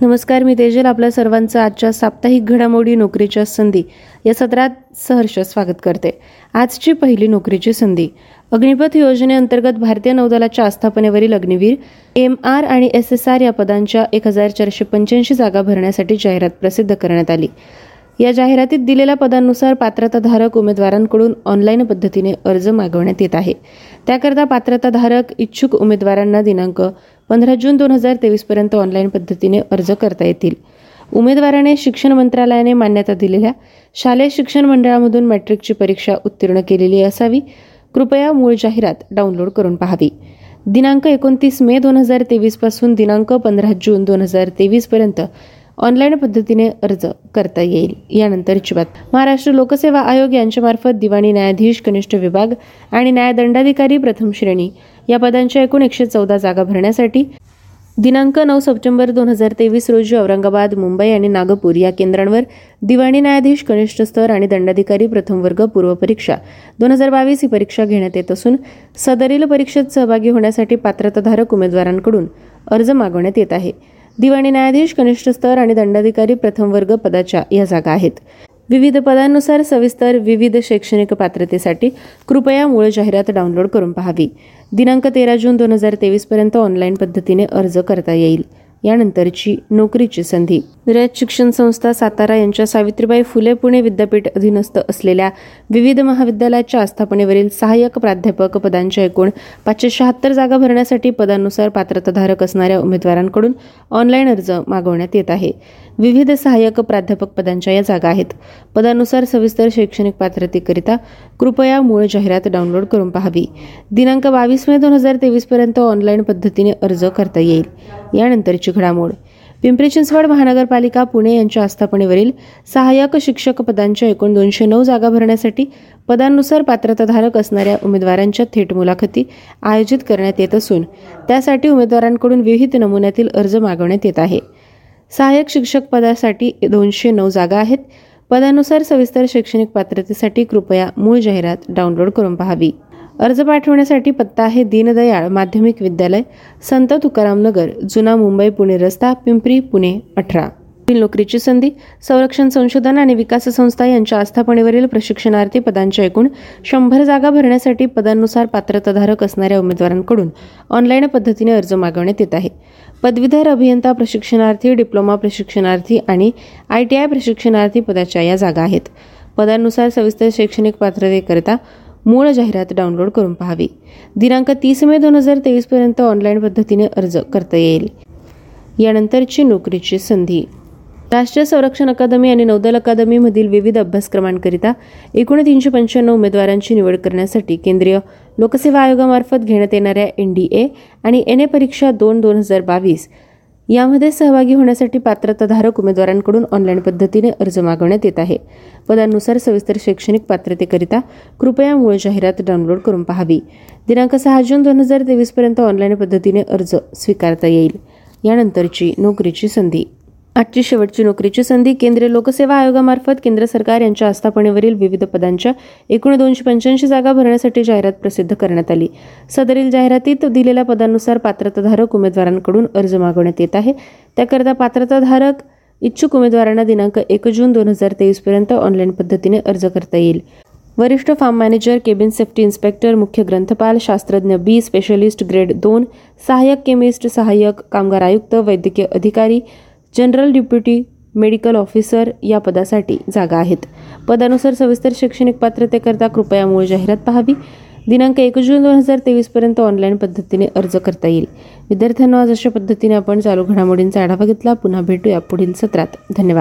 नमस्कार मी तेजल आपल्या सर्वांचं आजच्या साप्ताहिक घडामोडी नोकरीच्या संधी या सत्रात सहर्ष स्वागत करते. आजची पहिली नोकरीची संधी. अग्निपथ योजनेअंतर्गत भारतीय नौदलाच्या आस्थापनेवरील अग्निवीर एम आर आणि एस एस आर या पदांच्या एक हजार चारशे पंच्याऐंशी जागा भरण्यासाठी जाहिरात प्रसिद्ध करण्यात आली. या जाहिरातीत दिलेल्या पदांनुसार पात्रताधारक उमेदवारांकडून ऑनलाईन पद्धतीने अर्ज मागवण्यात येत आहे. त्याकरता पात्रताधारक इच्छुक उमेदवारांना दिनांक पंधरा जून दोन हजार तेवीसपर्यंत ऑनलाईन पद्धतीने अर्ज करता येतील. उमेदवाराने शिक्षण मंत्रालयाने मान्यता दिलेल्या शालेय शिक्षण मंडळामधून मॅट्रिकची परीक्षा उत्तीर्ण केलेली असावी. कृपया मूळ जाहिरात डाउनलोड करून पाहावी. दिनांक एकोणतीस मे दोन हजार तेवीसपासून दिनांक पंधरा जून दोन हजार तेवीसपर्यंत ऑनलाईन पद्धतीने अर्ज करता येईल. यानंतरची बात महाराष्ट्र लोकसेवा आयोग यांच्यामार्फत दिवाणी न्यायाधीश कनिष्ठ विभाग आणि न्यायदंडाधिकारी प्रथम श्रेणी या पदांच्या एकूण एकशे चौदा जागा भरण्यासाठी दिनांक नऊ सप्टेंबर दोन हजार तेवीस रोजी औरंगाबाद मुंबई आणि नागपूर या केंद्रांवर दिवाणी न्यायाधीश कनिष्ठ स्तर आणि दंडाधिकारी प्रथम वर्ग पूर्व परीक्षा दोन हजार बावीस ही परीक्षा घेण्यात येत असून सदरील परीक्षेत सहभागी होण्यासाठी पात्रताधारक उमेदवारांकडून अर्ज मागवण्यात येत आहे. दिवाणी न्यायाधीश कनिष्ठ स्तर आणि दंडाधिकारी प्रथम वर्ग पदाच्या या जागा आहेत. विविध पदांनुसार सविस्तर विविध शैक्षणिक पात्रतेसाठी कृपया मूळ जाहिरात डाउनलोड करून पाहावी. दिनांक तेरा जून दोन हजार तेवीस पर्यंत ऑनलाईन पद्धतीने अर्ज करता येईल. यानंतरची नोकरीची संधी. रयत शिक्षण संस्था सातारा यांच्या सावित्रीबाई फुले पुणे विद्यापीठ अधीनस्थ असलेल्या विविध महाविद्यालयाच्या आस्थापनेवरील सहाय्यक प्राध्यापक पदांच्या एकूण पाचशे शहात्तर जागा भरण्यासाठी पदानुसार पात्रताधारक असणाऱ्या उमेदवारांकडून ऑनलाईन अर्ज मागवण्यात येत आहे. विविध सहाय्यक प्राध्यापक पदांच्या या जागा आहेत. पदानुसार सविस्तर शैक्षणिक पात्रतेकरिता कृपया मूळ जाहिरात डाउनलोड करून पाहावी. दिनांक बावीस मे दोन हजार तेवीस पर्यंत ऑनलाईन पद्धतीने अर्ज करता येईल. यानंतरची घडामोड. पिंपरी चिंचवड महानगरपालिका पुणे यांच्या आस्थापनेवरील सहाय्यक शिक्षक पदांच्या एकूण दोनशे नऊ जागा भरण्यासाठी पदांनुसार पात्रताधारक असणाऱ्या उमेदवारांच्या थेट मुलाखती आयोजित करण्यात येत असून त्यासाठी उमेदवारांकडून विविध नमुन्यातील अर्ज मागवण्यात येत आहे. सहाय्यक शिक्षक पदासाठी दोनशे नऊ जागा आहेत. पदानुसार सविस्तर शैक्षणिक पात्रतेसाठी कृपया मूळ जाहिरात डाउनलोड करून पाहावी. अर्ज पाठवण्यासाठी पत्ता आहे दीनदयाळ माध्यमिक विद्यालय संत तुकाराम नगर जुना मुंबई पुणे रस्ता पिंपरी पुणे अठरा. नोकरीची संधी संरक्षण संशोधन आणि विकास संस्था यांच्या आस्थापनेवरील प्रशिक्षणार्थी पदांच्या एकूण शंभर जागा भरण्यासाठी पदांनुसार पात्रताधारक असणाऱ्या उमेदवारांकडून ऑनलाईन पद्धतीने अर्ज मागवण्यात येत आहे. पदवीधर अभियंता प्रशिक्षणार्थी डिप्लोमा प्रशिक्षणार्थी आणि आय टी आय प्रशिक्षणार्थी पदाच्या या जागा आहेत. पदांनुसार सविस्तर शैक्षणिक पात्रतेकरिता मूळ जाहिरात डाउनलोड करून पाहावी. दिनांक तीस मे दोन हजार तेवीस पर्यंत ऑनलाईन पद्धतीने अर्ज करता येईल. यानंतरची नोकरीची संधी. राष्ट्रीय संरक्षण अकादमी आणि नौदल अकादमीमधील विविध अभ्यासक्रमांकरिता एकूण तीनशे पंच्याण्णव उमेदवारांची निवड करण्यासाठी केंद्रीय लोकसेवा आयोगामार्फत घेण्यात येणाऱ्या एन डी ए आणि एन ए परीक्षा दोन दोन हजार बावीस यामध्ये सहभागी होण्यासाठी पात्रताधारक उमेदवारांकडून ऑनलाईन पद्धतीने अर्ज मागवण्यात येत आहे. पदांनुसार सविस्तर शैक्षणिक पात्रतेकरिता कृपया मूळ जाहिरात डाउनलोड करून पाहावी. दिनांक सहा जून दोन हजार तेवीसपर्यंत ऑनलाईन पद्धतीने अर्ज स्वीकारता येईल. यानंतरची नोकरीची संधी. आजची शेवटची नोकरीची संधी केंद्रीय लोकसेवा आयोगामार्फत केंद्र सरकार यांच्या आस्थापनेवरील विविध पदांच्या एकूण दोनशे पंच्याऐंशी जागा भरण्यासाठी जाहिरात प्रसिद्ध करण्यात आली. सदरील जाहिरातीत दिलेल्या पदांनुसार पात्रताधारक उमेदवारांकडून अर्ज मागवण्यात येत आहे. त्याकरता पात्रताधारक इच्छुक उमेदवारांना दिनांक एक जून दोन हजार तेवीस पर्यंत ऑनलाईन पद्धतीने अर्ज करता येईल. वरिष्ठ farm manager cabin safety inspector मुख्य ग्रंथपाल शास्त्रज्ञ बी स्पेशलिस्ट ग्रेड दोन सहाय्यक केमिस्ट सहाय्यक कामगार आयुक्त वैद्यकीय अधिकारी जनरल डेप्युटी मेडिकल ऑफिसर या पदासाठी जागा आहेत. पदानुसार सविस्तर शैक्षणिक पात्रतेकरता कृपया मूळ जाहिरात पाहावी. दिनांक एक जून दोन हजार तेवीसपर्यंत ऑनलाईन पद्धतीने अर्ज करता येईल. विद्यार्थ्यांना आज अशा पद्धतीने आपण चालू घडामोडींचा आढावा घेतला. पुन्हा भेटूया पुढील सत्रात. धन्यवाद.